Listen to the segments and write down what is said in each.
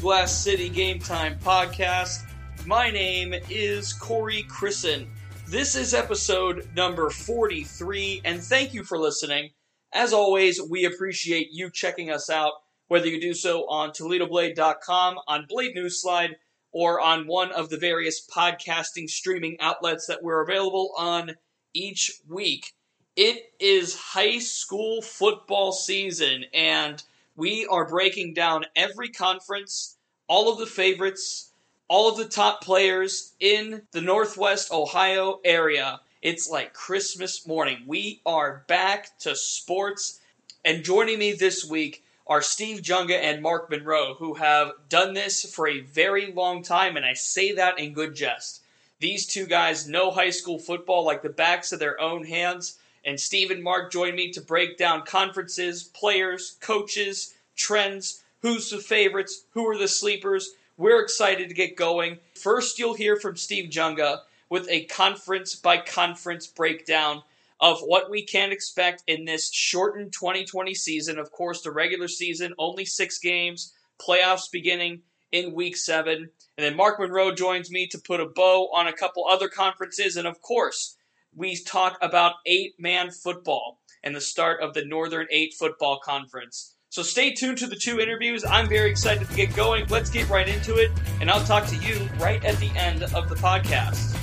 Glass City Game Time podcast. My name is Corey Christen. This is episode number 43, and thank you for listening. As always, we appreciate you checking us out, whether you do so on ToledoBlade.com, on Blade Newsslide, or on one of the various podcasting streaming outlets that we're available on each week. It is high school football season, and we are breaking down every conference, all of the favorites, all of the top players in the Northwest Ohio area. It's like Christmas morning. We are back to sports. And joining me this week are Steve Junga and Mark Monroe, who have done this for a very long time, and I say that in good jest. These two guys know high school football like the backs of their own hands, and Steve and Mark join me to break down conferences, players, coaches, trends, who's the favorites, who are the sleepers. We're excited to get going. First, you'll hear from Steve Junga with a conference by conference breakdown of what we can expect in this shortened 2020 season. Of course, the regular season, only six games, playoffs beginning in week seven. And then Mark Monroe joins me to put a bow on a couple other conferences. And of course, we talk about eight man football and the start of the Northern Eight Football Conference. So stay tuned to the two interviews. I'm very excited to get going. Let's get right into it, and I'll talk to you right at the end of the podcast.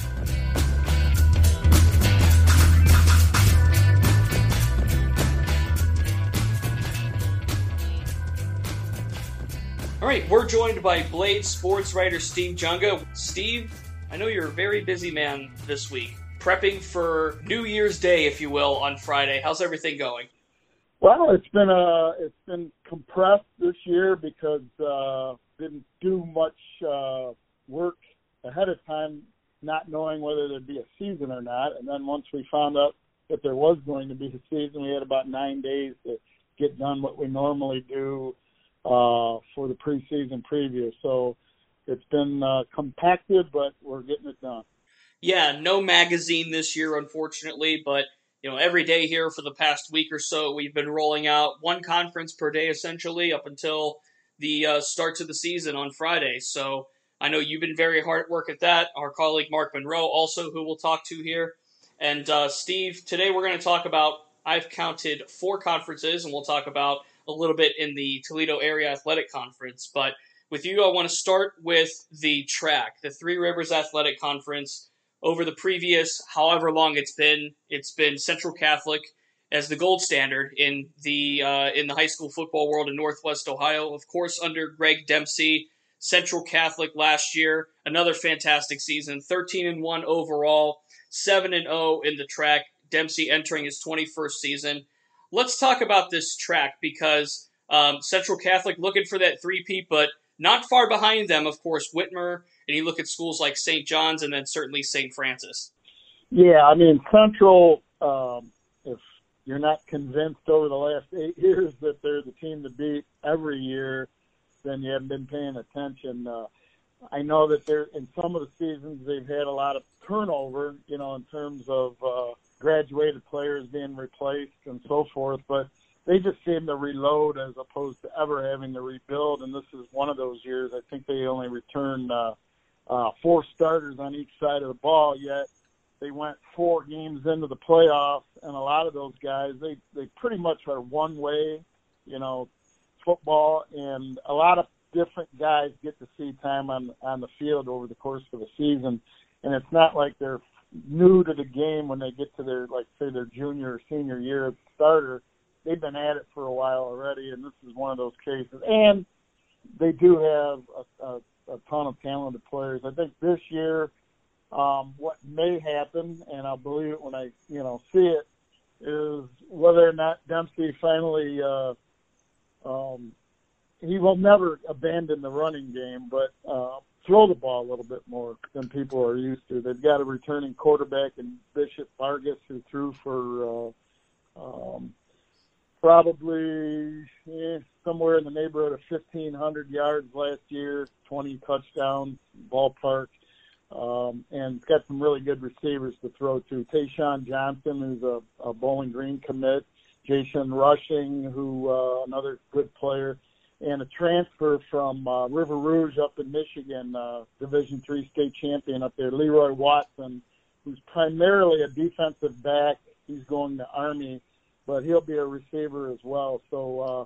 All right, we're joined by Blade sports writer Steve Junga. Steve, I know you're a very busy man this week, prepping for New Year's Day, if you will, on Friday. How's everything going? Well, it's been uh it's been compressed this year because uh didn't do much uh work ahead of time not knowing whether there'd be a season or not and then once we found out that there was going to be a season we had about 9 days to get done what we normally do uh, for the preseason preview. So it's been uh, compacted, but we're getting it done. Yeah, no magazine this year, unfortunately, but you know, every day here for the past week or so, we've been rolling out one conference per day, essentially, up until the uh, starts of the season on Friday. So I know you've been very hard at work at that. Our colleague Mark Monroe, also, who we'll talk to here, and uh, Steve. Today we're going to talk about. I've counted four conferences, and we'll talk about a little bit in the Toledo Area Athletic Conference. But with you, I want to start with the TRAC, the Three Rivers Athletic Conference. Over the previous, however long it's been, it's been Central Catholic as the gold standard in the uh, in the high school football world in Northwest Ohio. Of course, under Greg Dempsey, Central Catholic last year, another fantastic season, 13 and one overall, seven and zero in the TRAC. Dempsey entering his 21st season let's talk about this TRAC because um, Central Catholic looking for that three-peat, but not far behind them, of course, Whitmer, and you look at schools like St. John's and then certainly St. Francis. Yeah, I mean, Central, um, if you're not convinced over the last eight years that they're the team to beat every year, then you haven't been paying attention. Uh, I know that they're in some of the seasons they've had a lot of turnover, you know, in terms of uh, graduated players being replaced and so forth, but they just seem to reload as opposed to ever having to rebuild. And this is one of those years. I think they only returned uh, uh, four starters on each side of the ball, yet they went four games into the playoffs, and a lot of those guys they they pretty much are one way, you know, football, and a lot of different guys get to see time on on the field over the course of the season, and it's not like they're new to the game when they get to their like say their junior or senior year starter. They've been at it for a while already, and this is one of those cases. And they do have a, a, a ton of talented players. I think this year, um, what may happen, and I'll believe it when I you know see it, is whether or not Dempsey finally. Uh, um, he will never abandon the running game, but uh, throw the ball a little bit more than people are used to. They've got a returning quarterback in Bishop Vargas who threw for uh, um, probably eh, somewhere in the neighborhood of 1,500 yards last year, 20 touchdowns, ballpark, um, and got some really good receivers to throw to. Tayshawn Johnson, who's a, a Bowling Green commit, Jason Rushing, who uh, another good player, and a transfer from uh, River Rouge up in Michigan, uh, Division three state champion up there, Leroy Watson, who's primarily a defensive back. He's going to Army, but he'll be a receiver as well. So uh,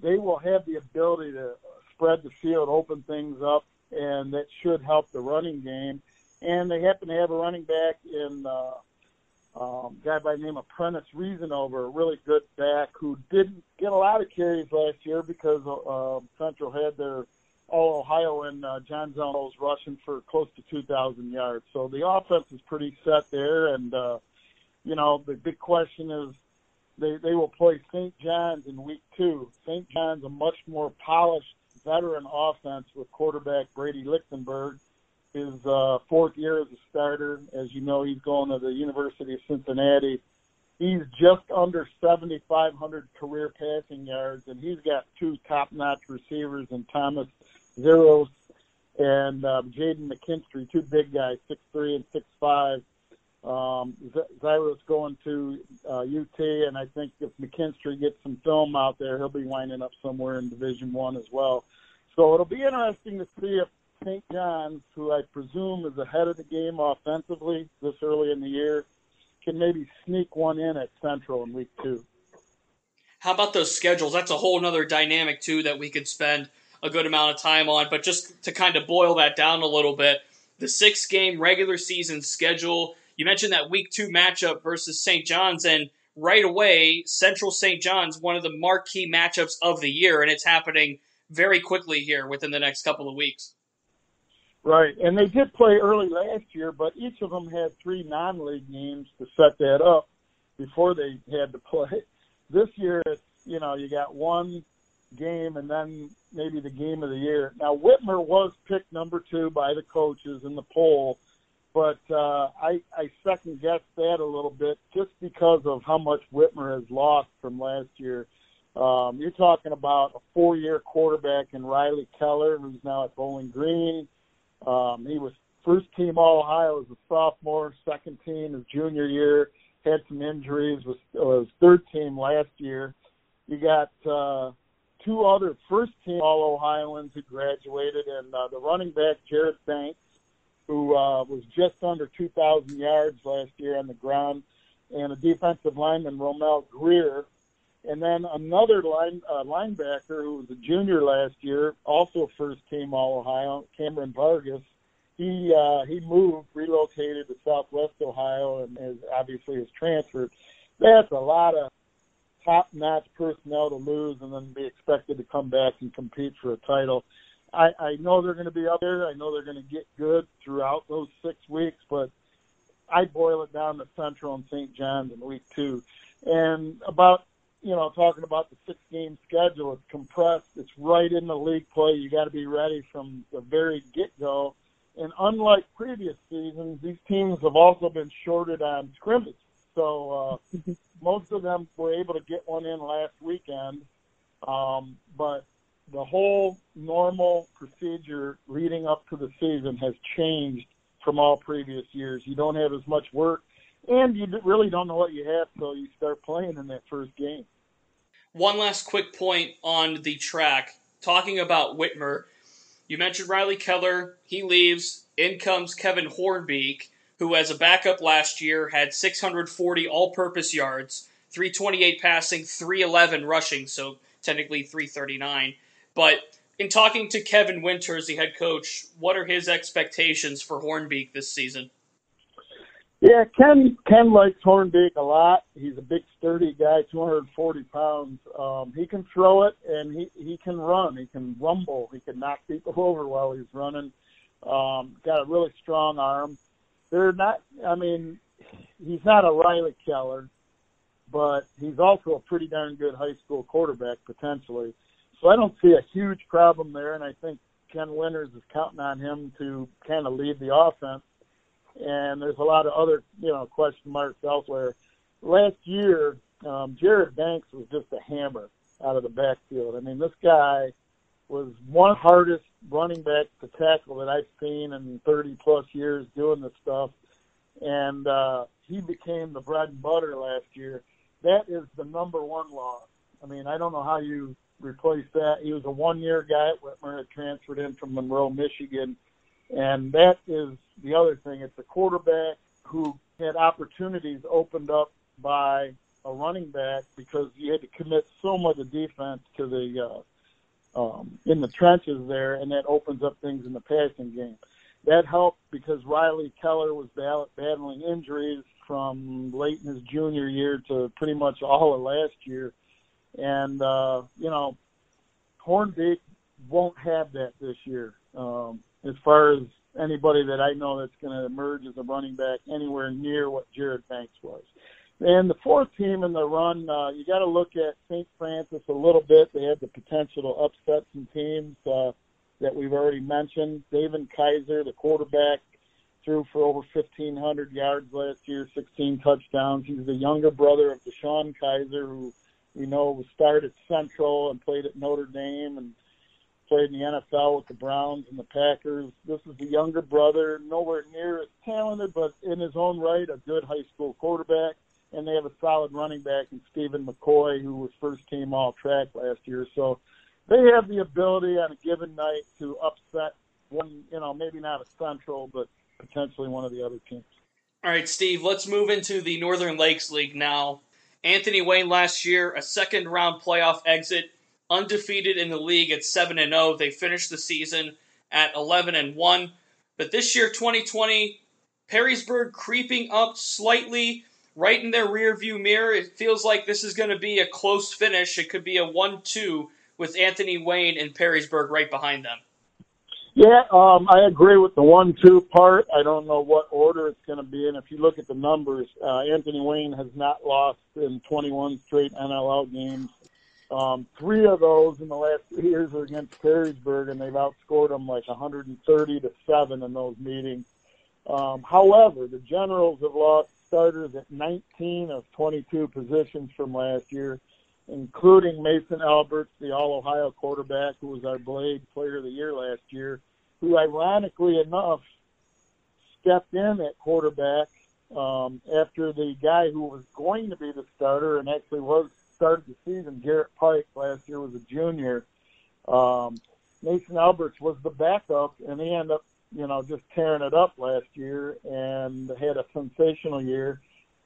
they will have the ability to spread the field, open things up, and that should help the running game. And they happen to have a running back in uh, um, guy by the name of Prentice Reasonover, a really good back who didn't get a lot of carries last year because uh, Central had their all Ohio and uh, John Zonos rushing for close to 2,000 yards. So the offense is pretty set there, and uh, you know the big question is they they will play St. John's in week two. St. John's a much more polished veteran offense with quarterback Brady Lichtenberg his uh, fourth year as a starter. As you know, he's going to the University of Cincinnati. He's just under 7,500 career passing yards, and he's got two top-notch receivers in Thomas Zeros and uh, Jaden McKinstry, two big guys, six three and six five. Um, Zyros going to uh, UT, and I think if McKinstry gets some film out there, he'll be winding up somewhere in Division One as well. So it'll be interesting to see if St. John's, who I presume is ahead of the game offensively this early in the year, can maybe sneak one in at Central in week two. How about those schedules? That's a whole other dynamic too that we could spend a good amount of time on. But just to kind of boil that down a little bit, the six game regular season schedule. You mentioned that week two matchup versus St. John's, and right away, Central St. John's, one of the marquee matchups of the year, and it's happening very quickly here within the next couple of weeks. Right, and they did play early last year, but each of them had three non-league games to set that up before they had to play. This year, it's you know you got one game and then maybe the game of the year. Now Whitmer was picked number two by the coaches in the poll, but uh, I I second guessed that a little bit just because of how much Whitmer has lost from last year. Um, you're talking about a four-year quarterback in Riley Keller, who's now at Bowling Green. Um, he was first team All Ohio as a sophomore, second team his junior year. Had some injuries. Was was third team last year. You got uh, two other first team All Ohioans who graduated, and uh, the running back Jared Banks, who uh, was just under 2,000 yards last year on the ground, and a defensive lineman Romel Greer, and then another line uh, linebacker who was a junior last year, also first team All Ohio, Cameron Vargas. He uh, he moved, relocated to Southwest Ohio, and has obviously has transferred. That's a lot of top-notch personnel to lose, and then be expected to come back and compete for a title. I, I know they're going to be up there. I know they're going to get good throughout those six weeks, but I boil it down to Central and St. John's in week two. And about you know, talking about the six game schedule, it's compressed. It's right in the league play. You got to be ready from the very get go. And unlike previous seasons, these teams have also been shorted on scrimmage. So uh, most of them were able to get one in last weekend. Um, but the whole normal procedure leading up to the season has changed from all previous years. You don't have as much work and you really don't know what you have till you start playing in that first game. One last quick point on the TRAC, talking about Whitmer. You mentioned Riley Keller. He leaves. In comes Kevin Hornbeek, who, as a backup last year, had 640 all-purpose yards, 328 passing, 311 rushing, so technically 339. But in talking to Kevin Winters, the head coach, what are his expectations for Hornbeek this season? Yeah, Ken Ken likes Hornbeek a lot. He's a big, sturdy guy, 240 pounds. Um, he can throw it and he he can run. He can rumble. He can knock people over while he's running. Um, got a really strong arm. They're not. I mean, he's not a Riley Keller, but he's also a pretty darn good high school quarterback potentially. So I don't see a huge problem there, and I think Ken Winters is counting on him to kind of lead the offense and there's a lot of other you know question marks elsewhere. Last year, um, Jared Banks was just a hammer out of the backfield. I mean, this guy was one hardest running back to tackle that I've seen in 30 plus years doing this stuff, and uh, he became the bread and butter last year. That is the number one loss. I mean, I don't know how you replaced that. He was a one-year guy at Whitmer, had transferred in from Monroe, Michigan, and that is the other thing. It's a quarterback who had opportunities opened up by a running back because you had to commit so much of defense to the uh, um, in the trenches there, and that opens up things in the passing game. That helped because Riley Keller was battling injuries from late in his junior year to pretty much all of last year, and uh, you know, Hornbeak won't have that this year. Um, as far as anybody that I know that's going to emerge as a running back anywhere near what Jared Banks was. And the fourth team in the run, uh, you got to look at St. Francis a little bit. They had the potential to upset some teams uh, that we've already mentioned. David Kizer, the quarterback, threw for over 1,500 yards last year, 16 touchdowns. He's the younger brother of DeShone Kizer, who we know was started at Central and played at Notre Dame and played in the NFL with the Browns and the Packers. This is the younger brother, nowhere near as talented, but in his own right, a good high school quarterback and they have a solid running back in Stephen McCoy, who was first team all TRAC last year. So they have the ability on a given night to upset one, you know, maybe not a Central, but potentially one of the other teams. All right, Steve, let's move into the Northern Lakes League now. Anthony Wayne last year, a second round playoff exit, undefeated in the league at 7 and 0. They finished the season at 11 and 1. But this year 2020, Perrysburg creeping up slightly right in their rear view mirror. It feels like this is going to be a close finish. It could be a 1 2 with Anthony Wayne and Perrysburg right behind them. Yeah, um, I agree with the one-two part. I don't know what order it's going to be in. If you look at the numbers, uh, Anthony Wayne has not lost in 21 straight NLL games. Um, three of those in the last three years are against Perrysburg, and they've outscored them like 130 to seven in those meetings. Um, however, the Generals have lost starters at 19 of 22 positions from last year, including Mason Alberts, the All Ohio quarterback, who was our Blade Player of the Year last year, who ironically enough stepped in at quarterback um, after the guy who was going to be the starter and actually was started the season, Garrett Pike last year was a junior. Um, Mason Alberts was the backup, and he ended up you know, just tearing it up last year and had a sensational year.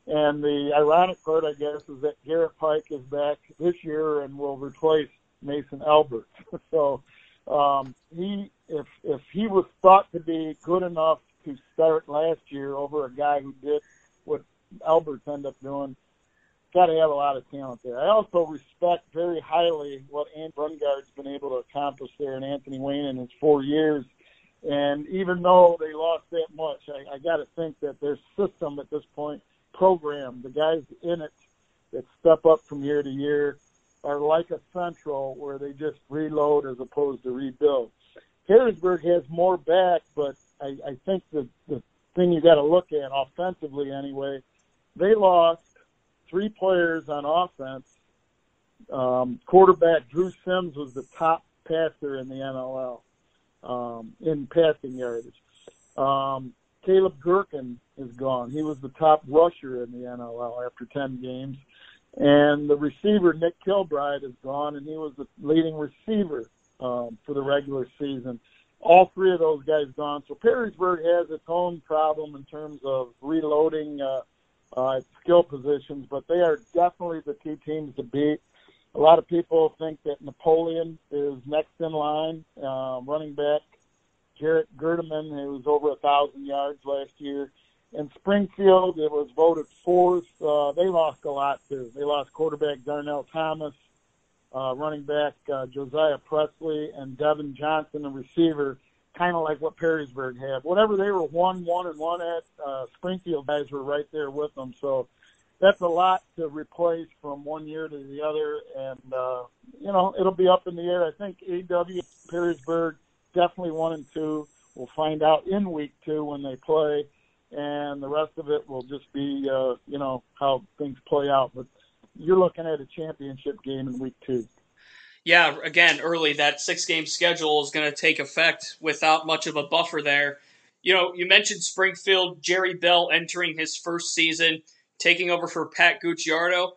And the ironic part, I guess, is that Garrett Pike is back this year and will replace Mason Albert. so um, he, if if he was thought to be good enough to start last year over a guy who did what Alberts ended up doing, got to have a lot of talent there. I also respect very highly what Ant Brungard's been able to accomplish there and Anthony Wayne in his four years and even though they lost that much, I, I got to think that their system at this point, program, the guys in it that step up from year to year, are like a central where they just reload as opposed to rebuild. Perrysburg has more back, but I, I think the, the thing you got to look at offensively anyway, they lost three players on offense. Um, quarterback Drew Sims was the top passer in the NLL um, in passing yardage. Um, Caleb Gherkin is gone. He was the top rusher in the NLL after 10 games. And the receiver, Nick Kilbride, is gone, and he was the leading receiver um, for the regular season. All three of those guys gone. So Perrysburg has its own problem in terms of reloading uh, uh, skill positions, but they are definitely the two teams to beat. A lot of people think that Napoleon is next in line, uh, running back. Jarrett Gerdeman, who was over a thousand yards last year. And Springfield, it was voted fourth. Uh, they lost a lot too. They lost quarterback Darnell Thomas, uh, running back uh, Josiah Presley, and Devin Johnson, the receiver, kind of like what Perrysburg had. Whatever they were one, one, and one at, uh, Springfield guys were right there with them. So that's a lot to replace from one year to the other, and uh, you know it'll be up in the air. I think AW Perrysburg definitely one and two. We'll find out in week two when they play, and the rest of it will just be uh, you know how things play out. But you're looking at a championship game in week two. Yeah, again, early that six game schedule is going to take effect without much of a buffer there. You know, you mentioned Springfield, Jerry Bell entering his first season taking over for Pat Gucciardo.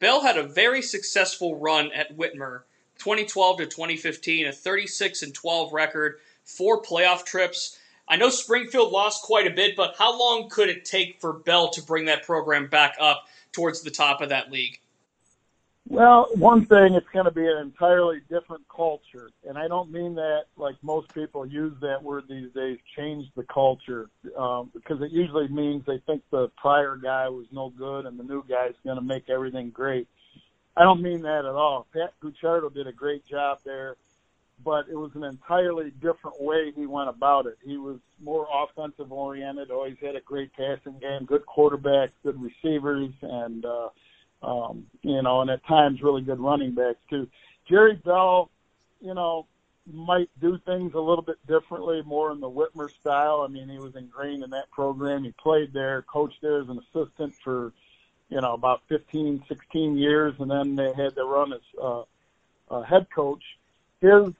Bell had a very successful run at Whitmer, 2012 to 2015, a 36 and 12 record, four playoff trips. I know Springfield lost quite a bit, but how long could it take for Bell to bring that program back up towards the top of that league? Well, one thing, it's going to be an entirely different culture. And I don't mean that like most people use that word these days, change the culture, um, because it usually means they think the prior guy was no good and the new guy's going to make everything great. I don't mean that at all. Pat Gucciardo did a great job there, but it was an entirely different way he went about it. He was more offensive oriented, always had a great passing game, good quarterbacks, good receivers, and, uh, um, you know, and at times really good running backs too. Jerry Bell, you know, might do things a little bit differently, more in the Whitmer style. I mean, he was ingrained in that program. He played there, coached there as an assistant for, you know, about 15, 16 years, and then they had to run as uh, uh, head coach. His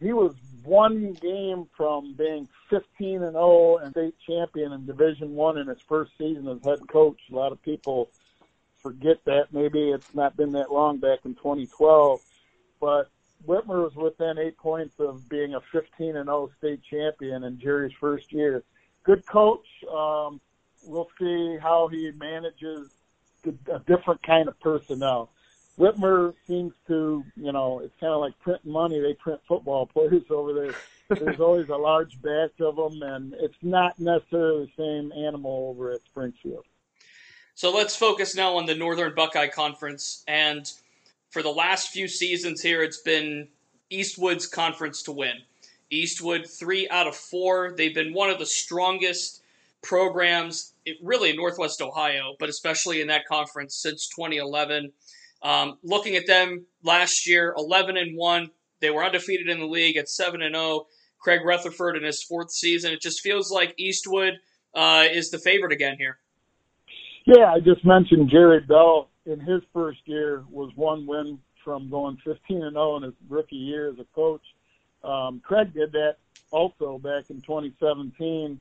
he was one game from being 15 and 0 and state champion in Division One in his first season as head coach. A lot of people forget that. Maybe it's not been that long back in 2012, but Whitmer was within eight points of being a 15 and 0 state champion in Jerry's first year. Good coach. Um, we'll see how he manages a different kind of personnel. Whitmer seems to, you know, it's kind of like printing money. They print football players over there. There's always a large batch of them, and it's not necessarily the same animal over at Springfield. So let's focus now on the Northern Buckeye Conference. And for the last few seasons here, it's been Eastwood's conference to win. Eastwood, three out of four. They've been one of the strongest programs, really in Northwest Ohio, but especially in that conference since 2011. Um, looking at them last year, 11 and 1. They were undefeated in the league at 7 and 0. Craig Rutherford in his fourth season. It just feels like Eastwood uh, is the favorite again here. Yeah, I just mentioned Jerry Bell in his first year was one win from going 15 and 0 in his rookie year as a coach. Um, Craig did that also back in 2017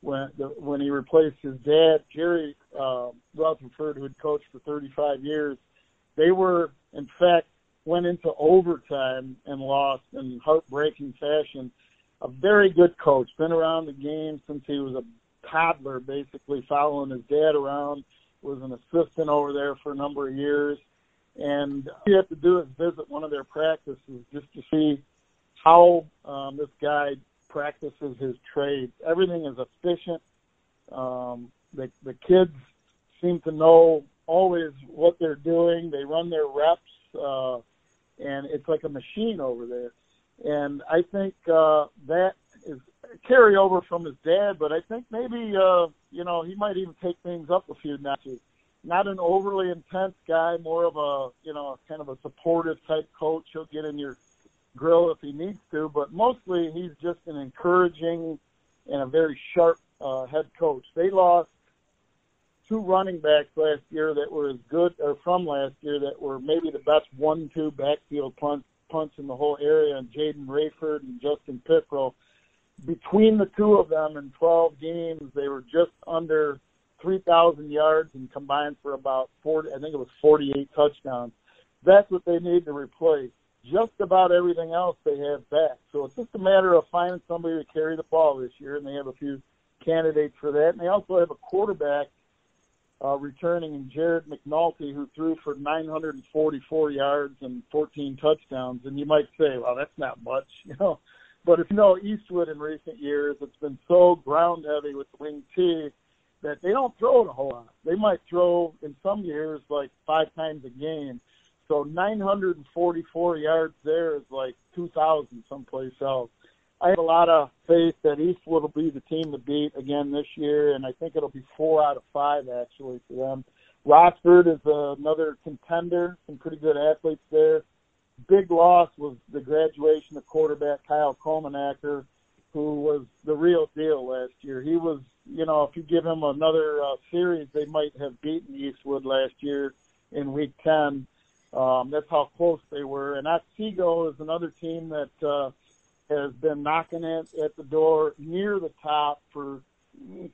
when the, when he replaced his dad, Jerry uh, Rutherford, who had coached for 35 years. They were, in fact, went into overtime and lost in heartbreaking fashion. A very good coach, been around the game since he was a toddler, basically following his dad around. Was an assistant over there for a number of years, and all you have to do is visit one of their practices just to see how um, this guy practices his trade. Everything is efficient. Um, the the kids seem to know always what they're doing. They run their reps, uh, and it's like a machine over there. And I think uh, that is carryover from his dad, but I think maybe uh, you know he might even take things up a few notches. Not an overly intense guy, more of a you know kind of a supportive type coach. He'll get in your grill if he needs to, but mostly he's just an encouraging and a very sharp uh, head coach. They lost two running backs last year that were as good, or from last year that were maybe the best one-two backfield punts punts in the whole area, and Jaden Rayford and Justin Pickrell between the two of them in 12 games, they were just under 3,000 yards and combined for about 40, I think it was 48 touchdowns. That's what they need to replace. Just about everything else they have back. So it's just a matter of finding somebody to carry the ball this year, and they have a few candidates for that. And they also have a quarterback uh, returning in Jared McNulty, who threw for 944 yards and 14 touchdowns. And you might say, well, that's not much, you know. But if you know Eastwood in recent years, it's been so ground heavy with the wing T that they don't throw it a whole lot. They might throw in some years like five times a game. So 944 yards there is like 2,000 someplace else. I have a lot of faith that Eastwood will be the team to beat again this year, and I think it'll be four out of five actually for them. Rossford is another contender, some pretty good athletes there big loss was the graduation of quarterback Kyle Colmanacker, who was the real deal last year. He was, you know, if you give him another uh, series, they might have beaten Eastwood last year in Week 10. Um, that's how close they were. And Otsego is another team that uh, has been knocking it at the door near the top for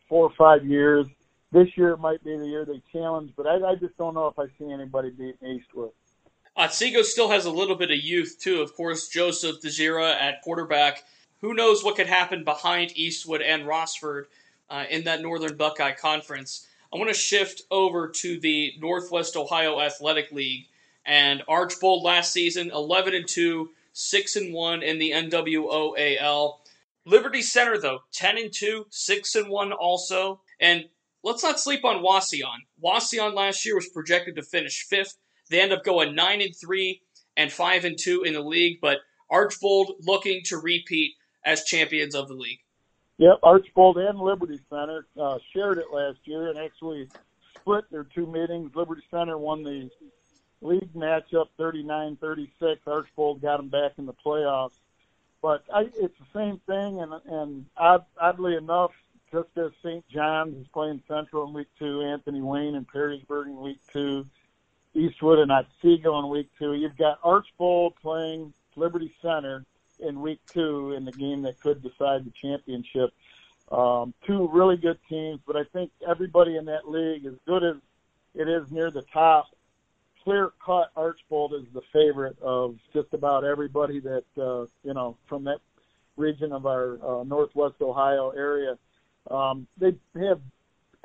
four or five years. This year might be the year they challenge, but I, I just don't know if I see anybody beating Eastwood. Otsego still has a little bit of youth too. Of course, Joseph DeGira at quarterback. Who knows what could happen behind Eastwood and Rossford uh, in that Northern Buckeye Conference? I want to shift over to the Northwest Ohio Athletic League and Archbold last season, 11 and 2, 6 and 1 in the NWOAL. Liberty Center though, 10 and 2, 6 and 1 also. And let's not sleep on Wauseon. Wauseon last year was projected to finish 5th. They end up going 9 and 3 and 5 and 2 in the league, but Archbold looking to repeat as champions of the league. Yep, Archbold and Liberty Center uh, shared it last year and actually split their two meetings. Liberty Center won the league matchup 39-36. Archbold got them back in the playoffs. But I, it's the same thing, and and odd, oddly enough, just as St. John's is playing Central in week two, Anthony Wayne and Perrysburg in week two, Eastwood and Otsego in week two. You've got Archbold playing Liberty Center in week two in the game that could decide the championship. Um, two really good teams, but I think everybody in that league, as good as it is near the top, clear cut Archbold is the favorite of just about everybody that uh, you know from that region of our uh, Northwest Ohio area. Um, they have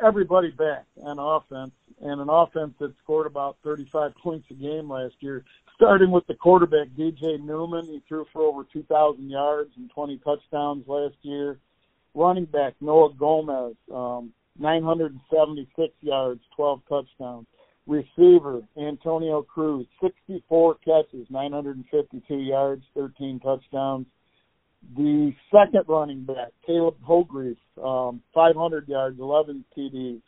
everybody back on offense, and an offense that scored about 35 points a game last year. Starting with the quarterback DJ Newman, he threw for over 2,000 yards and 20 touchdowns last year. Running back Noah Gomez, um, 976 yards, 12 touchdowns. Receiver Antonio Cruz, 64 catches, 952 yards, 13 touchdowns. The second running back, Caleb Hogreef, um, 500 yards, 11 TDs.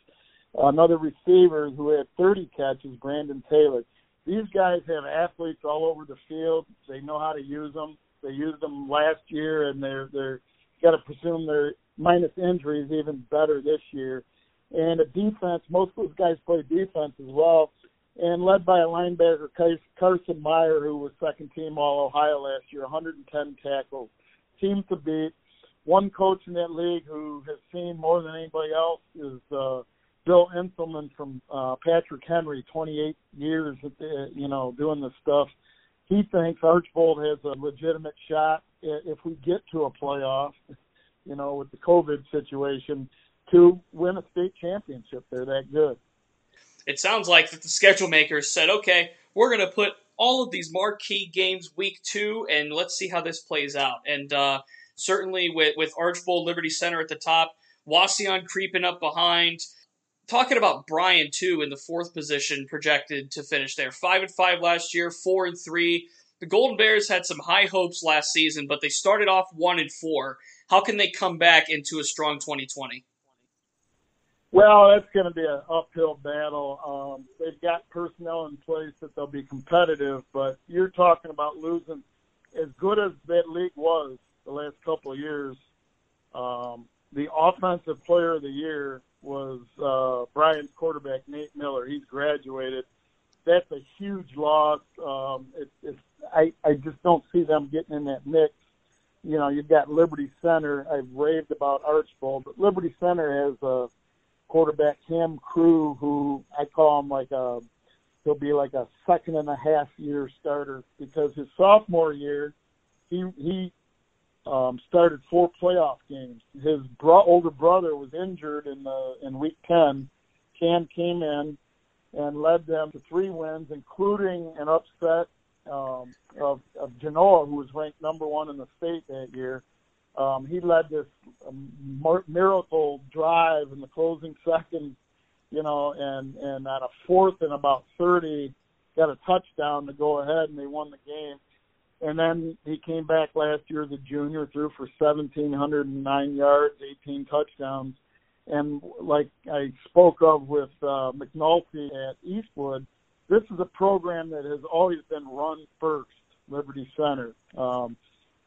Another receiver who had 30 catches, Brandon Taylor. These guys have athletes all over the field. They know how to use them. They used them last year, and they're they're got to presume they're minus injuries even better this year. And a defense, most of those guys play defense as well, and led by a linebacker Carson Meyer, who was second team All Ohio last year, 110 tackles. Team to beat. One coach in that league who has seen more than anybody else is uh, Bill Inselman from uh, Patrick Henry, 28 years, the, you know, doing this stuff. He thinks Archbold has a legitimate shot if we get to a playoff, you know, with the COVID situation, to win a state championship. They're that good. It sounds like that the schedule makers said, okay, we're going to put all of these marquee games week two, and let's see how this plays out. And uh, certainly with, with Archbold Liberty Center at the top, Wauseon creeping up behind. Talking about Bryan too in the fourth position, projected to finish there. Five and five last year, four and three. The Golden Bears had some high hopes last season, but they started off one and four. How can they come back into a strong 2020? Well, that's going to be an uphill battle. Um, they've got personnel in place that they'll be competitive, but you're talking about losing as good as that league was the last couple of years. Um, the offensive player of the year was uh, Bryan's quarterback Nate Miller. He's graduated. That's a huge loss. Um, it, it's I I just don't see them getting in that mix. You know, you've got Liberty Center. I've raved about Archbold, but Liberty Center has a quarterback Cam Crew, who I call him like a he'll be like a second and a half year starter because his sophomore year he he um, started four playoff games. His bro- older brother was injured in the in week ten. Cam came in and led them to three wins, including an upset um, of, of Genoa, who was ranked number one in the state that year. Um, he led this um, miracle drive in the closing seconds, you know, and and on a fourth and about 30, got a touchdown to go ahead, and they won the game. And then he came back last year as a junior, threw for 1,709 yards, 18 touchdowns. And like I spoke of with uh, McNulty at Eastwood, this is a program that has always been run first, Liberty Center. Um,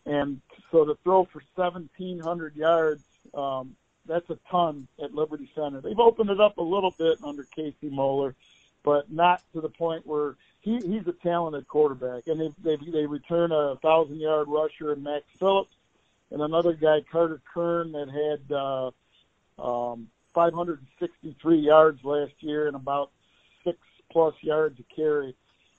and so to throw for 1,700 yards, um, that's a ton at Liberty Center. They've opened it up a little bit under Casey Moeller, but not to the point where he, he's a talented quarterback. And they they they return a thousand yard rusher in Max Phillips, and another guy Carter Kern that had uh, um, 563 yards last year and about six plus yards a carry.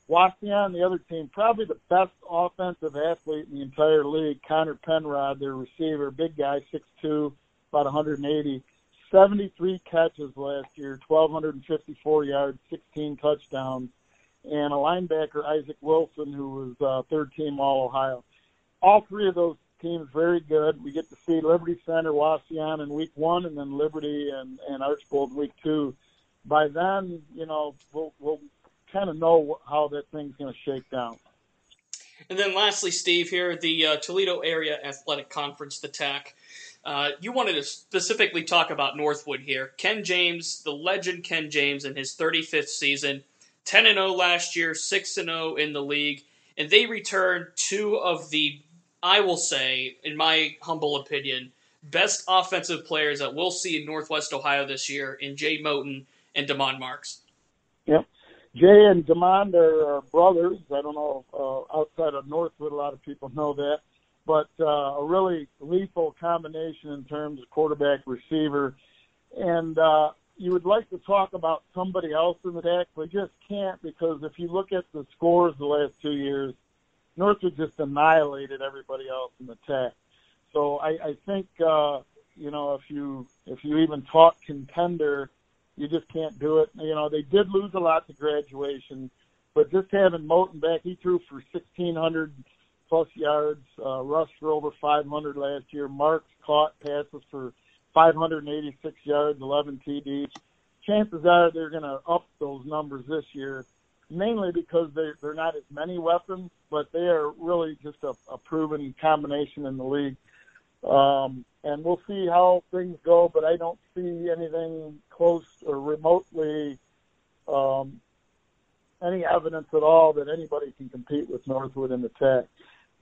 Wauseon, the other team, probably the best offensive athlete in the entire league, Connor Penrod, their receiver, big guy, 6'2", about 180, 73 catches last year, 1,254 yards, 16 touchdowns, and a linebacker, Isaac Wilson, who was uh, third team All Ohio. All three of those teams very good. We get to see Liberty Center, Wauseon in week one, and then Liberty and, and Archbold week two. By then, you know, we'll, we'll kind of know how that thing's going to shake down. And then lastly, Steve, here, the uh, Toledo Area Athletic Conference, the TAC. Uh, you wanted to specifically talk about Northwood here. Ken James, the legend Ken James, in his 35th season, 10 and 0 last year, 6 and 0 in the league, and they returned two of the, I will say, in my humble opinion, best offensive players that we'll see in Northwest Ohio this year in Jay Moten and Damon Marks. Yep. Jay and Damon, are brothers. I don't know uh, outside of Northwood, a lot of people know that, but uh, a really lethal combination in terms of quarterback receiver. And uh, you would like to talk about somebody else in the deck, but just can't because if you look at the scores the last two years, Northwood just annihilated everybody else in the TAC. So I, I think uh, you know if you if you even talk contender you just can't do it. You know, they did lose a lot to graduation, but just having Moten back, he threw for 1,600 plus yards, uh, rushed for over 500 last year. Marks caught passes for 586 yards, 11 TDs. Chances are they're going to up those numbers this year, mainly because they're, they're not as many weapons, but they are really just a, a proven combination in the league. Um, and we'll see how things go, but I don't see anything close or remotely um, any evidence at all that anybody can compete with Northwood in the TAC.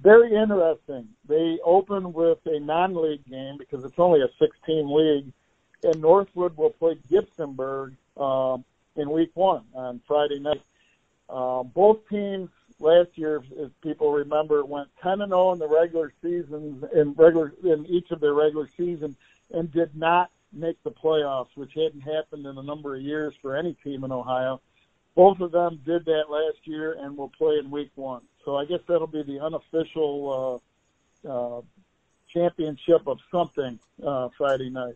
Very interesting. They open with a non-league game because it's only a 16 league, and Northwood will play Gibsonburg um, in week one on Friday night. Um, both teams last year, if people remember, went 10 and 0 in the regular seasons in regular in each of their regular season, and did not make the playoffs, which hadn't happened in a number of years for any team in Ohio. Both of them did that last year and will play in Week One. So I guess that'll be the unofficial uh, uh, championship of something uh, Friday night.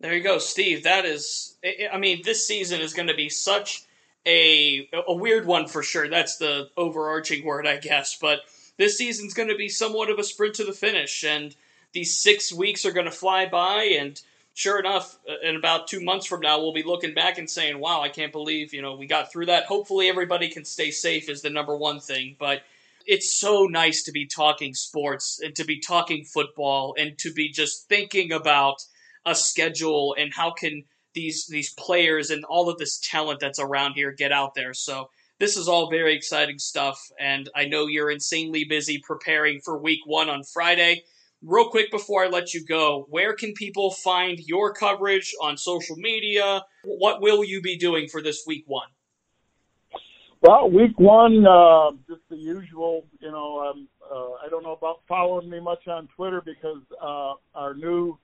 There you go, Steve. That is, I mean, this season is going to be such a a weird one for sure. That's the overarching word, I guess. But this season's going to be somewhat of a sprint to the finish, and these six weeks are going to fly by. And sure enough, uh, in about two months from now, we'll be looking back and saying, "Wow, I can't believe you know we got through that." Hopefully, everybody can stay safe is the number one thing, but. It's so nice to be talking sports and to be talking football and to be just thinking about a schedule and how can these these players and all of this talent that's around here get out there. So this is all very exciting stuff, and I know you're insanely busy preparing for Week One on Friday. Real quick before I let you go, where can people find your coverage on social media? What will you be doing for this Week One? Well, Week One, uh, just the usual. You know, um, uh, I don't know about following me much on Twitter because uh, our new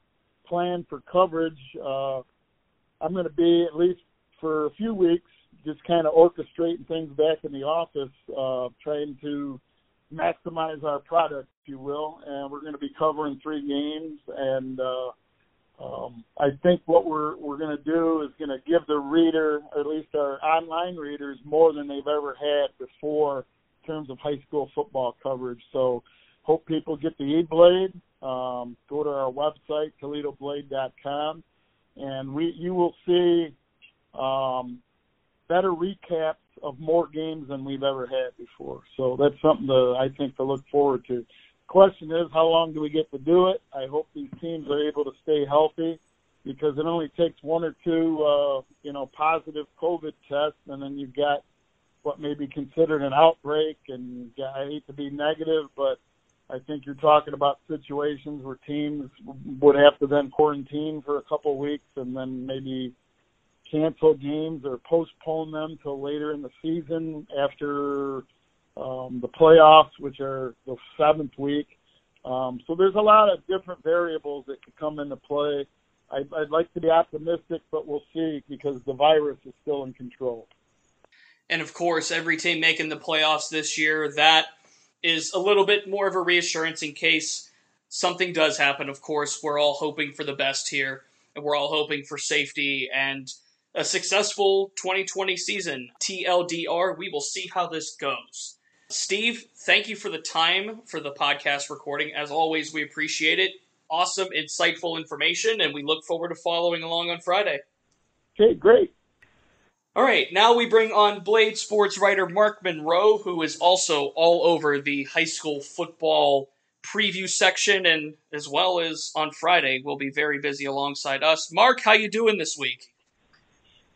plan for coverage uh, I'm going to be at least for a few weeks just kind of orchestrating things back in the office, uh, trying to maximize our product, if you will. And we're going to be covering three games. And uh, um, I think what we're we're going to do is going to give the reader, or at least our online readers, more than they've ever had before in terms of high school football coverage. So hope people get the e-blade. Um, go to our website, ToledoBlade.com and we you will see um, better recaps of more games than we've ever had before. So that's something to I think to look forward to. Question is, how long do we get to do it? I hope these teams are able to stay healthy because it only takes one or two, uh, you know, positive COVID tests, and then you've got what may be considered an outbreak. And I hate to be negative, but I think you're talking about situations where teams would have to then quarantine for a couple of weeks and then maybe cancel games or postpone them till later in the season after um, the playoffs, which are the seventh week. Um, so there's a lot of different variables that could come into play. I'd, I'd like to be optimistic, but we'll see because the virus is still in control. And of course, every team making the playoffs this year, that is a little bit more of a reassurance in case something does happen. Of course, we're all hoping for the best here, and we're all hoping for safety and a successful 2020 season. TLDR, we will see how this goes. Steve, thank you for the time for the podcast recording. As always, we appreciate it. Awesome, insightful information, and we look forward to following along on Friday. Okay, great. All right, now we bring on Blade sports writer Mark Monroe, who is also all over the high school football preview section, and as well as on Friday, will be very busy alongside us. Mark, how you doing this week?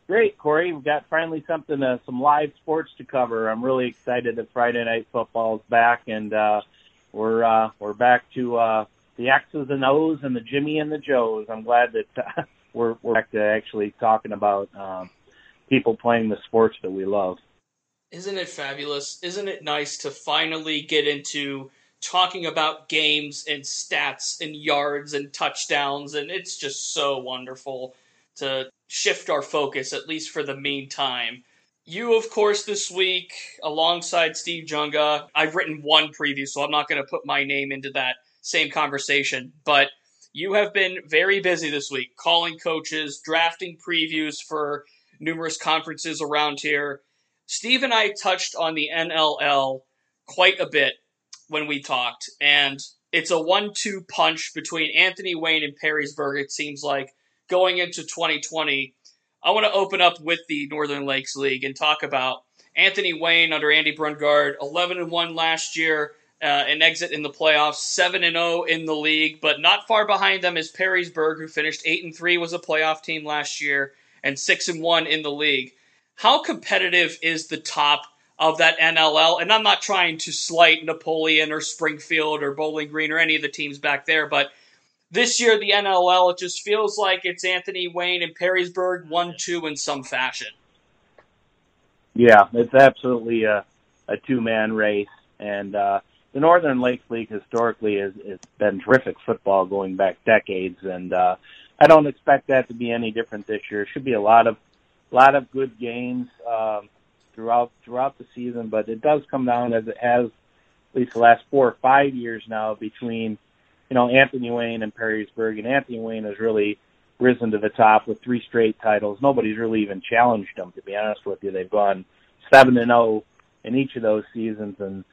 Great, Corey. We've got finally something, uh, some live sports to cover. I'm really excited that Friday night football is back, and uh, we're uh, we're back to uh, the X's and O's and the Jimmy and the Joes. I'm glad that we're we're back to actually talking about um, people playing the sports that we love. Isn't it fabulous? Isn't it nice to finally get into talking about games and stats and yards and touchdowns? And it's just so wonderful to shift our focus, at least for the meantime. You, of course, this week, alongside Steve Junga, I've written one preview, so I'm not going to put my name into that same conversation. But you have been very busy this week, calling coaches, drafting previews for numerous conferences around here. Steve and I touched on the NLL quite a bit when we talked, and it's a one two punch between Anthony Wayne and Perrysburg, it seems like, going into 2020. I want to open up with the Northern Lakes League and talk about Anthony Wayne under Andy Brungard, 11 and 1 last year, uh, an exit in the playoffs, 7 and 0 in the league, but not far behind them is Perrysburg, who finished 8 and 3, was a playoff team last year and six and one in the league. How competitive is the top of that NLL? And I'm not trying to slight Napoleon or Springfield or Bowling Green or any of the teams back there, but this year the NLL it just feels like it's Anthony Wayne and Perrysburg one two in some fashion. Yeah, it's absolutely a, a two man race, and uh, the Northern Lakes League historically has, has been terrific football going back decades, and uh, I don't expect that to be any different this year. It should be a lot of lot of good games um, throughout throughout the season, but it does come down as it has at least the last four or five years now between you know Anthony Wayne and Perrysburg, and Anthony Wayne has really risen to the top with three straight titles. Nobody's really even challenged them, to be honest with you. They've gone seven and zero oh in each of those seasons and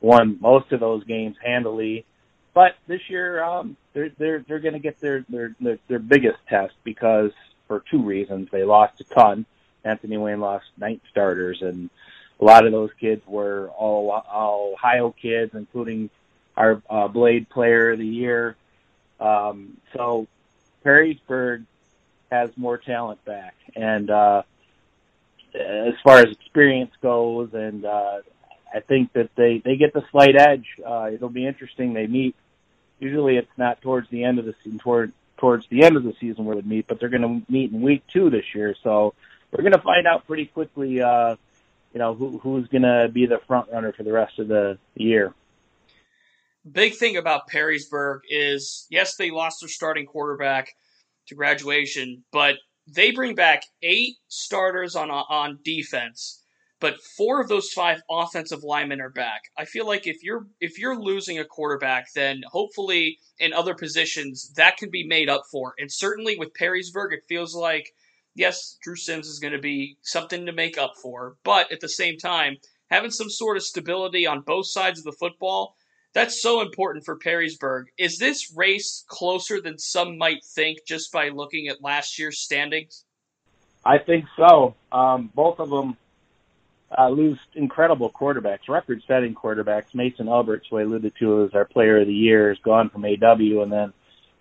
won most of those games handily. But this year, um, they're they're they're going to get their, their their their biggest test because for two reasons they lost a ton. Anthony Wayne lost nine starters, and a lot of those kids were all, all Ohio kids, including our uh, Blade Player of the Year. Um, so Perrysburg has more talent back, and uh, as far as experience goes, and uh, I think that they they get the slight edge. Uh, it'll be interesting. They meet. Usually, it's not towards the end of the season, toward towards the end of the season where they meet, but they're going to meet in week two this year. So we're going to find out pretty quickly. Uh, you know who who's going to be the front runner for the rest of the year. Big thing about Perrysburg is yes, they lost their starting quarterback to graduation, but they bring back eight starters on on defense but four of those five offensive linemen are back. I feel like if you're if you're losing a quarterback, then hopefully in other positions that can be made up for. And certainly with Perrysburg, it feels like yes, Drew Sims is going to be something to make up for, but at the same time, having some sort of stability on both sides of the football. That's so important for Perrysburg. Is this race closer than some might think just by looking at last year's standings? I think so. Um, both of them uh, lose incredible quarterbacks, record-setting quarterbacks. Mason Alberts, who I alluded to as our player of the year, is gone from AW, and then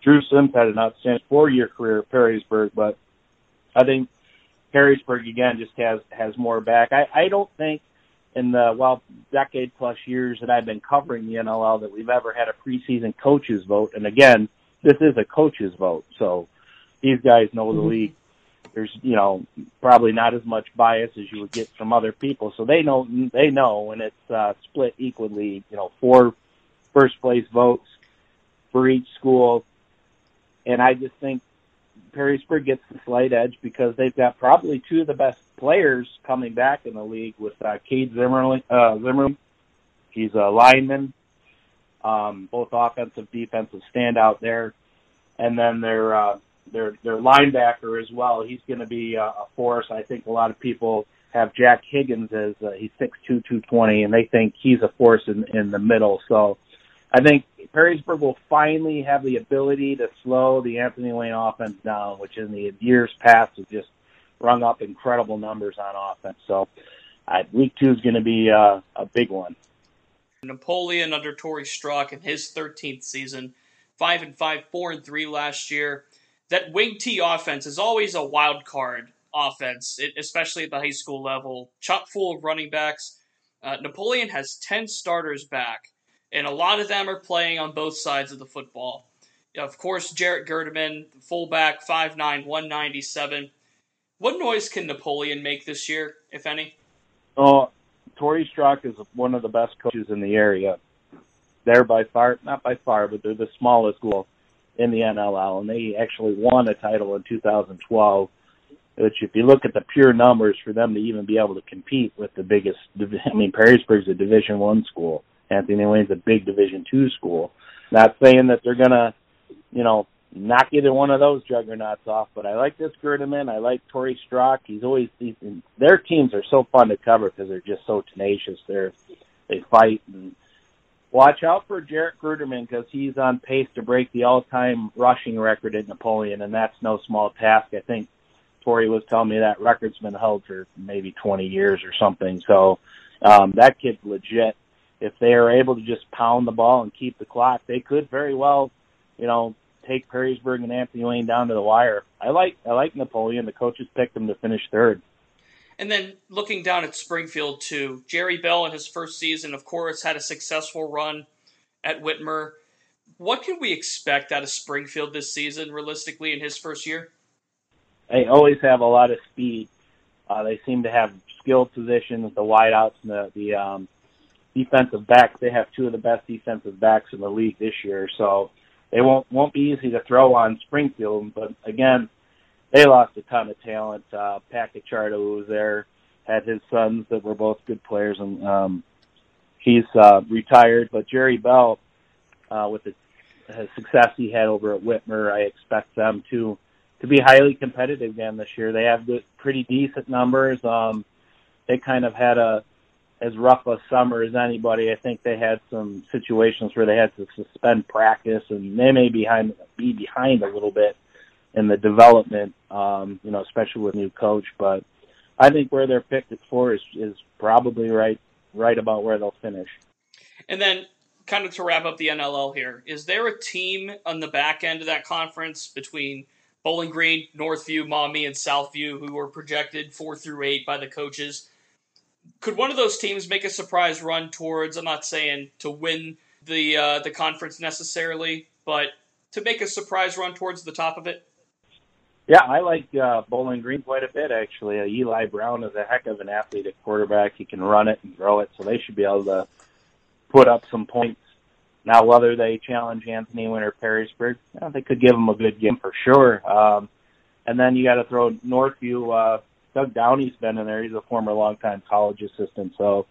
Drew Sims had an outstanding four-year career at Perrysburg, but I think Perrysburg again just has has more back. I, I don't think in the well decade plus years that I've been covering the NLL that we've ever had a preseason coaches vote. And again, this is a coaches vote, so these guys know the mm-hmm. league there's you know probably not as much bias as you would get from other people so they know they know and it's uh split equally you know four first place votes for each school and i just think Perrysburg gets the slight edge because they've got probably two of the best players coming back in the league with uh, Cade Zimmerman. Uh, Zimmerman. He's a lineman, um, both offensive, defensive standout there, and then their uh, their their linebacker as well. He's going to be a, a force. I think a lot of people have Jack Higgins as uh, he's six two two twenty, and they think he's a force in in the middle. So I think Perrysburg will finally have the ability to slow the Anthony Wayne offense down, which in the years past has just rung up incredible numbers on offense. So uh, week two is going to be uh, a big one. Napoleon under Torrey Strock in his 13th season, five and five, four and three last year. That wing T offense is always a wild card offense, especially at the high school level. Chock full of running backs. Uh, Napoleon has 10 starters back and a lot of them are playing on both sides of the football. Of course, Jarrett Gerdeman, fullback, 5'9", 197. What noise can Napoleon make this year, if any? Oh, Torrey Strock is one of the best coaches in the area. They're by far, not by far, but they're the smallest school in the NLL, and they actually won a title in 2012. Which, if you look at the pure numbers, for them to even be able to compete with the biggest, I mean, Perrysburg's a Division One school. Anthony Wayne's a big Division two school. Not saying that they're gonna, you know, knock either one of those juggernauts off, but I like this Gerdeman. I like Torrey Strock. He's always he's, their teams are so fun to cover because they're just so tenacious. They're they fight and watch out for Jarrett Gerdeman because he's on pace to break the all-time rushing record at Napoleon, and that's no small task. I think Torrey was telling me that record's been held for maybe 20 years or something. So um, that kid's legit if they are able to just pound the ball and keep the clock, they could very well, you know, take Perrysburg and Anthony Wayne down to the wire. I like I like Napoleon. The coaches picked him to finish third. And then looking down at Springfield too, Jerry Bell in his first season, of course, had a successful run at Whitmer. What can we expect out of Springfield this season, realistically, in his first year? They always have a lot of speed. Uh, they seem to have skilled positions, the wideouts and the the um, defensive backs. They have two of the best defensive backs in the league this year, so they won't won't be easy to throw on Springfield. But again, they lost a ton of talent. Uh, Pat Cacciardo, who was there, had his sons that were both good players, and um, he's uh, retired. But Jerry Bell, uh, with the success he had over at Whitmer, I expect them to to be highly competitive again this year. They have good, pretty decent numbers. Um, they kind of had a as rough a summer as anybody. I think they had some situations where they had to suspend practice, and they may behind be behind a little bit in the development, um, you know, especially with new coach. But I think where they're picked at four is is probably right right about where they'll finish. And then, kind of to wrap up the NLL here, is there a team on the back end of that conference between Bowling Green, Northview, Maumee, and Southview who were projected four through eight by the coaches? could one of those teams make a surprise run towards? I'm not saying to win the uh, the conference necessarily, but to make a surprise run towards the top of it. Yeah, I like uh, Bowling Green quite a bit actually. Uh, Eli Brown is a heck of an athlete at quarterback. He can run it and throw it, so they should be able to put up some points. Now, whether they challenge Anthony Wayne or Perrysburg, you they could give them a good game for sure. Um, and then you got to throw Northview. Uh, Doug Downey's been in there. He's a former longtime college assistant, so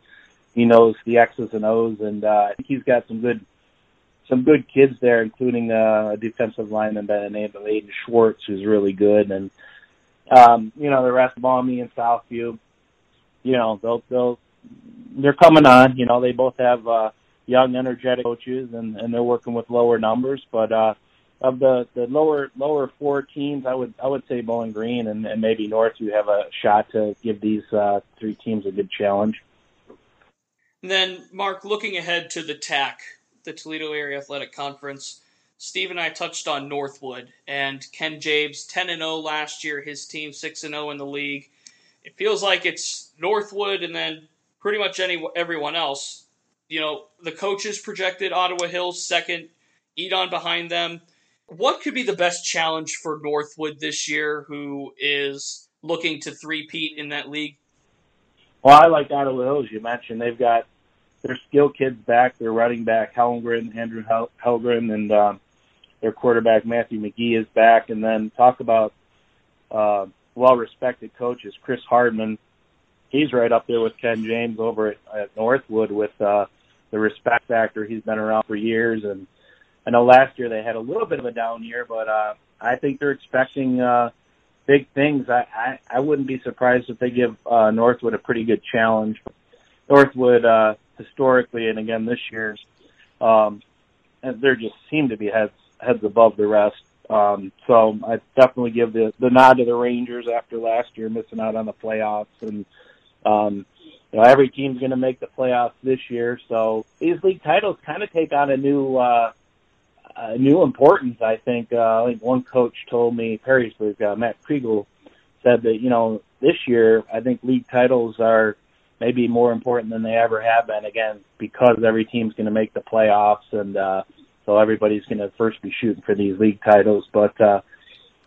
he knows the X's and O's, and uh, I think he's got some good some good kids there, including uh, a defensive lineman by the name of Aiden Schwartz, who's really good, and um, you know the rest Maumee and Southview. You know they'll they'll they're coming on. You know they both have uh, young, energetic coaches, and and they're working with lower numbers, but. uh of the the lower lower four teams, I would I would say Bowling Green and, and maybe North. You have a shot to give these uh, three teams a good challenge. And then, Mark, looking ahead to the TAC, the Toledo Area Athletic Conference, Steve and I touched on Northwood and Ken James, ten and zero oh last year. His team six and zero oh in the league. It feels like it's Northwood and then pretty much any everyone else. You know, the coaches projected Ottawa Hills second, Edon behind them what could be the best challenge for Northwood this year, who is looking to three-peat in that league? Well, I like Ottawa Hills. You mentioned they've got their skill kids back. Their running back Helgren, Andrew Hel- Helgren, and um, their quarterback Matthew McGee is back, and then talk about uh, well-respected coaches Chris Hardman. He's right up there with Ken James over at, at Northwood with uh, the respect factor. He's been around for years, and I know last year they had a little bit of a down year, but uh, I think they're expecting uh, big things. I, I I wouldn't be surprised if they give uh, Northwood a pretty good challenge. Northwood uh, historically, and again this year, um, and they just seem to be heads heads above the rest. Um, so I definitely give the the nod to the Rangers after last year missing out on the playoffs, and um, you know every team's going to make the playoffs this year. So these league titles kind of take on a new uh, a new importance. I think uh, I think one coach told me Perrysburg, uh, Matt Kregel, said that you know this year I think league titles are maybe more important than they ever have been. Again, because every team's going to make the playoffs, and uh, so everybody's going to first be shooting for these league titles. But uh,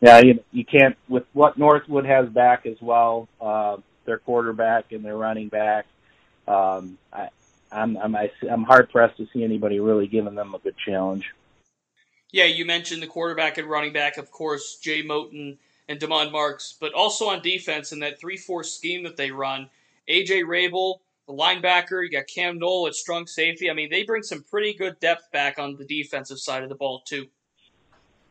yeah, you, you can't with what Northwood has back as well. Uh, their quarterback and their running back. Um, I, I'm I'm I'm hard pressed to see anybody really giving them a good challenge. Yeah, you mentioned the quarterback and running back, of course, Jay Moten and Demond Marks, but also on defense in that 3 4 scheme that they run. AJ Rabel, the linebacker, you got Cam Knoll at strong safety. I mean, they bring some pretty good depth back on the defensive side of the ball, too.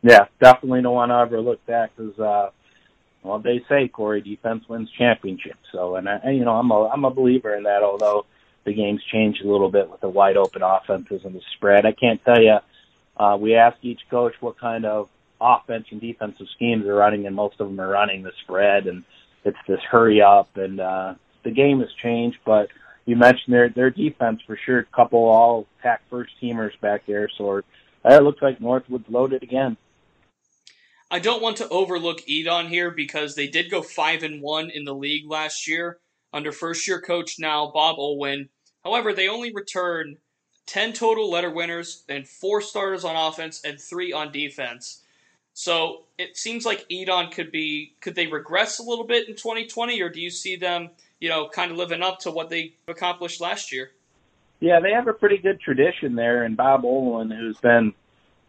Yeah, definitely don't want to overlook that because, uh, well, they say Corey defense wins championships. So, and I, you know, I'm a I'm a believer in that. Although the game's changed a little bit with the wide open offenses and the spread, I can't tell you uh, we ask each coach what kind of offense and defensive schemes they're running, and most of them are running the spread, and it's this hurry up, and uh, the game has changed. But you mentioned their their defense for sure. A couple all pack first teamers back there, so it looks like Northwood's loaded again. I don't want to overlook Edon here because they did go five and one in the league last year under first year coach now Bob Olwin. However, they only return 10 total letter winners, and four starters on offense and three on defense. So it seems like Edon could be could they regress a little bit in 2020, or do you see them, you know, kind of living up to what they accomplished last year? Yeah, they have a pretty good tradition there, and Bob Olin, who's been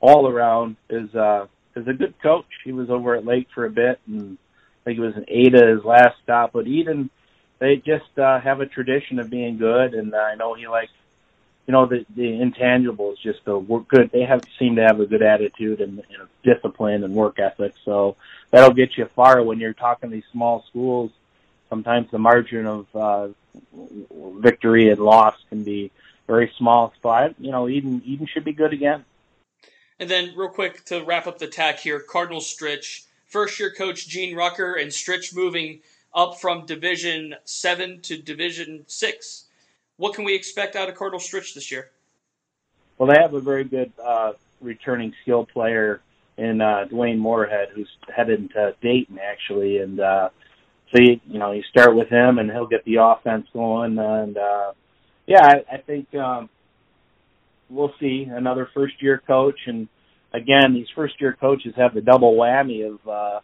all around, is uh, is a good coach. He was over at Lake for a bit, and I think it was an Ada his last stop. But Edon, they just uh, have a tradition of being good, and I know he likes you know the the intangibles just the work good they have seem to have a good attitude and, and discipline and work ethic so that'll get you far when you're talking these small schools sometimes the margin of uh victory and loss can be very small. So you know Edon Edon should be good again. And then real quick to wrap up the TAC here cardinal stritch. First year coach gene rucker and stritch moving up from division 7 to division 6 what can we expect out of Cardinal Stritch this year? Well, they have a very good uh, returning skill player in uh, Dwayne Moorhead, who's headed to Dayton actually, and uh, so you, you know you start with him, and he'll get the offense going, and uh, yeah, I, I think um, we'll see another first year coach, and again, these first year coaches have the double whammy of uh,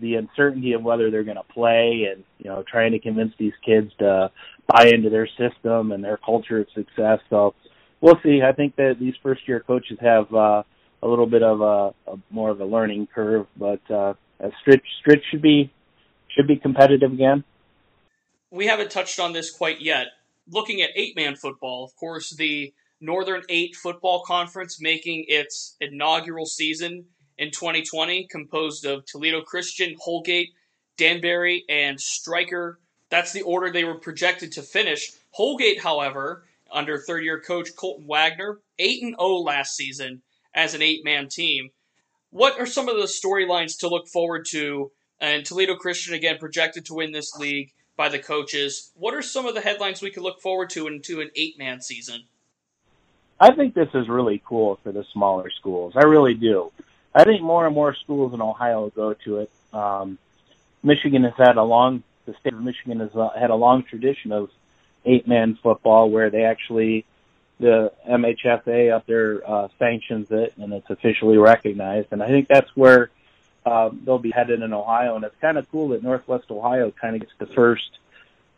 the uncertainty of whether they're going to play and you know trying to convince these kids to buy into their system and their culture of success. So we'll see. I think that these first year coaches have uh a little bit of a, a more of a learning curve but uh stritch stritch should be should be competitive again we haven't touched on this quite yet looking at eight man football of course the northern eight football conference making its inaugural season in 2020, composed of Toledo Christian, Holgate, Danbury, and Stryker. That's the order they were projected to finish. Holgate, however, under third year coach Colton Wagner, 8 and 0 last season as an eight man team. What are some of the storylines to look forward to? And Toledo Christian, again, projected to win this league by the coaches. What are some of the headlines we could look forward to into an eight man season? I think this is really cool for the smaller schools. I really do. I think more and more schools in Ohio go to it. Um, Michigan has had a long, the state of Michigan has uh, had a long tradition of eight-man football where they actually, the MHSAA up there uh, sanctions it and it's officially recognized. And I think that's where uh, they'll be headed in Ohio. And it's kind of cool that Northwest Ohio kind of gets the first,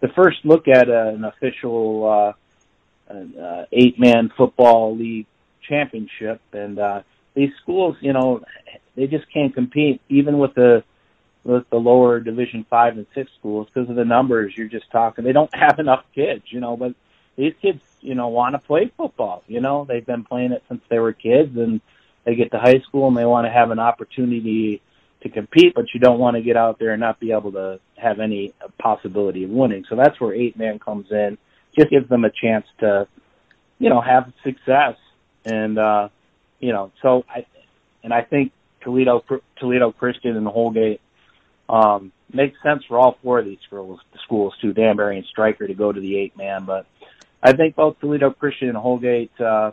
the first look at uh, an official uh, uh, eight-man football league championship. And uh, these schools, you know, they just can't compete even with the with the lower Division five and six schools because of the numbers you're just talking. They don't have enough kids, you know. But these kids, you know, want to play football. You know, they've been playing it since they were kids, and they get to high school and they want to have an opportunity to compete, but you don't want to get out there and not be able to have any possibility of winning. So that's where eight man comes in. Just gives them a chance to, you know, have success. And, uh, you know, so I, and I think Toledo, Toledo Christian and Holgate, um, makes sense for all four of these schools, schools too, Danbury and Stryker to go to the eight man. But I think both Toledo Christian and Holgate, uh,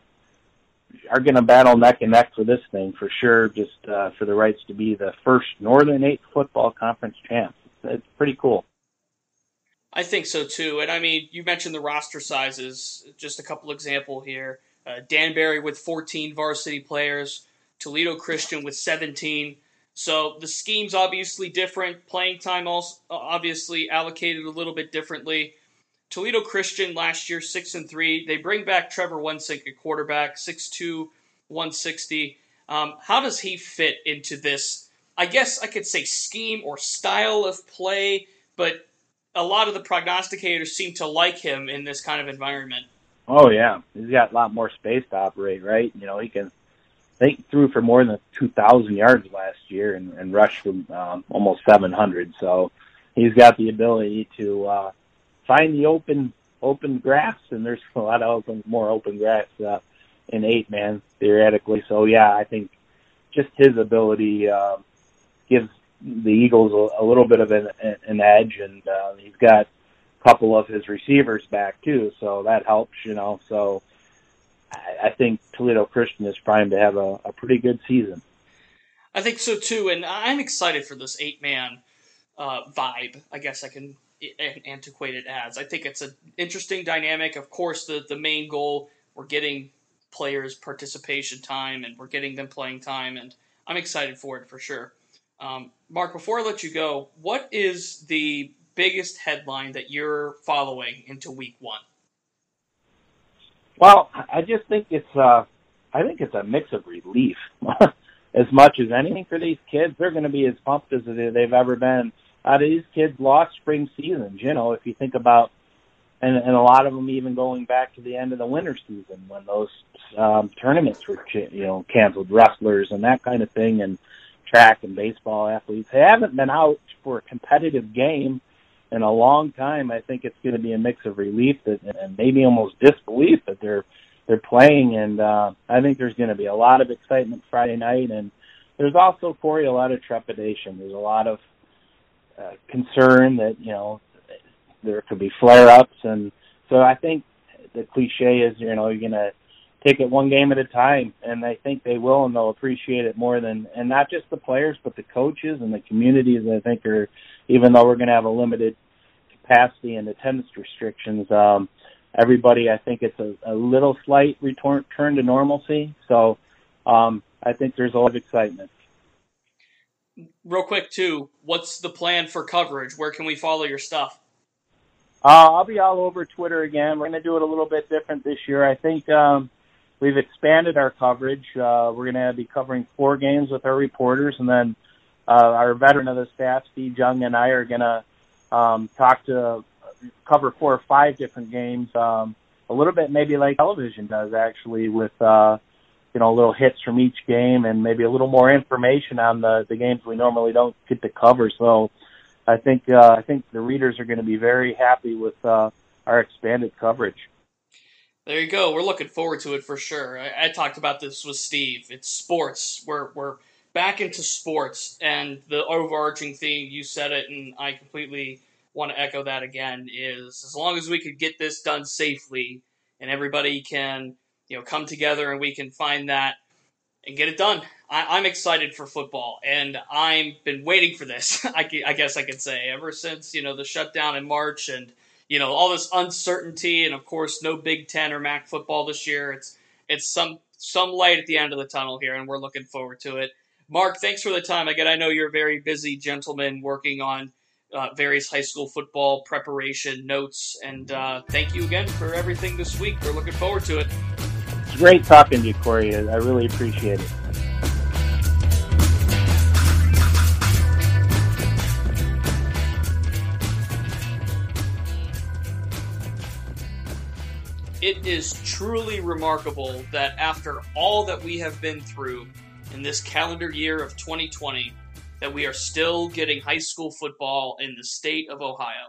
are going to battle neck and neck for this thing for sure, just uh, for the rights to be the first Northern Eight Football Conference champ. It's pretty cool. I think so too. And I mean, you mentioned the roster sizes. Just a couple example here. Uh, Danbury with 14 varsity players, Toledo Christian with 17. So the scheme's obviously different. Playing time also obviously allocated a little bit differently. Toledo Christian last year, six and three. They bring back Trevor Wensink at quarterback, 6'2", 160. Um, how does he fit into this? I guess I could say scheme or style of play, but a lot of the prognosticators seem to like him in this kind of environment. Oh yeah, he's got a lot more space to operate, right? You know, he can. They threw for more than 2,000 yards last year and, and rushed for um, almost 700. So he's got the ability to uh, find the open open grass, and there's a lot of open, more open grass uh, in eight man theoretically. So yeah, I think just his ability uh, gives the Eagles a, a little bit of an, an edge, and uh, he's got a couple of his receivers back too, so that helps, you know. So I, I think Toledo Christian is primed to have a, a pretty good season. I think so too, and I'm excited for this eight man uh, vibe. I guess I can antiquated as. I think it's an interesting dynamic. Of course, the the main goal we're getting players participation time and we're getting them playing time, and I'm excited for it for sure. Um, Mark, before I let you go, what is the biggest headline that you're following into Week One? Well, I just think it's uh, I think it's a mix of relief. as much as anything for these kids, they're going to be as pumped as they've ever been uh, these kids lost spring seasons. You know, if you think about, and, and a lot of them even going back to the end of the winter season when those um, tournaments were, you know, canceled, wrestlers and that kind of thing, and track and baseball athletes. They haven't been out for a competitive game in a long time. I think it's going to be a mix of relief that, and maybe almost disbelief that they're they're playing, and uh, I think there's going to be a lot of excitement Friday night, and there's also Corey a lot of trepidation. There's a lot of uh, concern that you know there could be flare ups, and so I think the cliche is you know you're gonna take it one game at a time, and I think they will, and they'll appreciate it more than and not just the players, but the coaches and the communities. I think are even though we're gonna have a limited capacity and attendance restrictions. Um, everybody, I think it's a, a little slight return to normalcy. So um, I think there's a lot of excitement real quick too, what's the plan for coverage? Where can we follow your stuff? Uh, I'll be all over Twitter again. We're going to do it a little bit different this year. I think um, we've expanded our coverage. Uh, we're going to be covering four games with our reporters, and then uh, our veteran of the staff, Steve Junga, and I are going to um, talk to cover four or five different games. Um, a little bit maybe like television does actually with uh, you know, little hits from each game and maybe a little more information on the the games we normally don't get to cover. So I think uh, I think the readers are going to be very happy with uh, our expanded coverage. There you go. We're looking forward to it for sure. I, I talked about this with Steve. It's sports. We're we're back into sports, and the overarching theme. You said it, and I completely want to echo that again. Is as long as we could get this done safely, and everybody can you know come together and we can find that and get it done. I, am excited for football, and I've been waiting for this. I, I, guess I could say ever since you know the shutdown in March, and you know all this uncertainty, and of course no Big Ten or MAC football this year. It's it's some some light at the end of the tunnel here, and we're looking forward to it. Mark, thanks for the time. Again, I know you're a very busy gentleman working on uh, various high school football preparation notes, and uh, thank you again for everything this week. We're looking forward to it it's great talking to you, Corey. I really appreciate it. It is truly remarkable that after all that we have been through in this calendar year of 2020, that we are still getting high school football in the state of Ohio.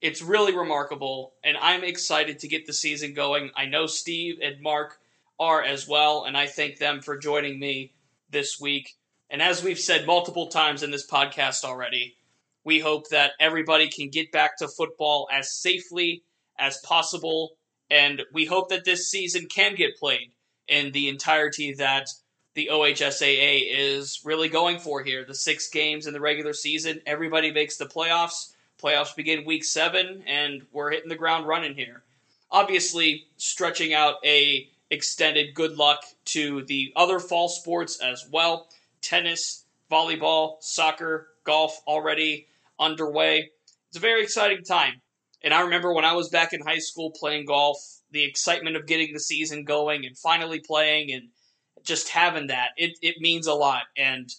It's really remarkable, and I'm excited to get the season going. I know Steve and Mark are as well, and I thank them for joining me this week. And as we've said multiple times in this podcast already, we hope that everybody can get back to football as safely as possible, and we hope that this season can get played in the entirety that the OHSAA is really going for here. The six games in the regular season, everybody makes the playoffs. Playoffs begin week seven, and we're hitting the ground running here. Obviously, stretching out a extended good luck to the other fall sports as well. Tennis, volleyball, soccer, golf already underway. It's a very exciting time. And I remember when I was back in high school playing golf, the excitement of getting the season going and finally playing and just having that it, it means a lot and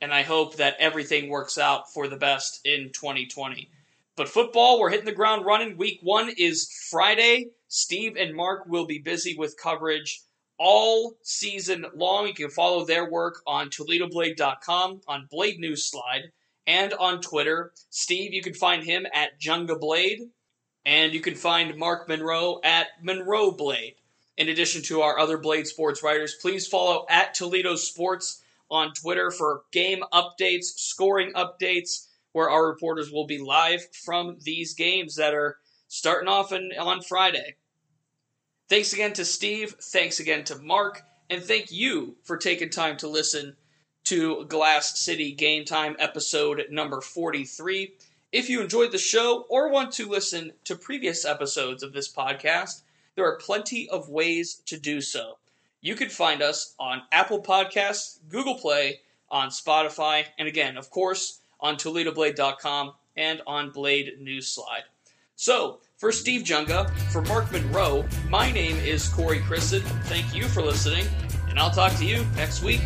and I hope that everything works out for the best in 2020. But football, we're hitting the ground running. Week one is Friday. Steve and Mark will be busy with coverage all season long. You can follow their work on ToledoBlade.com, on Blade News Slide, and on Twitter. Steve, you can find him at Junga Blade, and you can find Mark Monroe at Monroe Blade. In addition to our other Blade Sports writers, please follow at Toledo Sports on Twitter for game updates, scoring updates, where our reporters will be live from these games that are starting off in, on Friday. Thanks again to Steve. Thanks again to Mark. And thank you for taking time to listen to Glass City Game Time episode number 43. If you enjoyed the show or want to listen to previous episodes of this podcast, there are plenty of ways to do so. You can find us on Apple Podcasts, Google Play, on Spotify, and again, of course, on ToledoBlade.com and on Blade News Slide. So, for Steve Junga, for Mark Monroe, my name is Corey Christen. Thank you for listening, and I'll talk to you next week.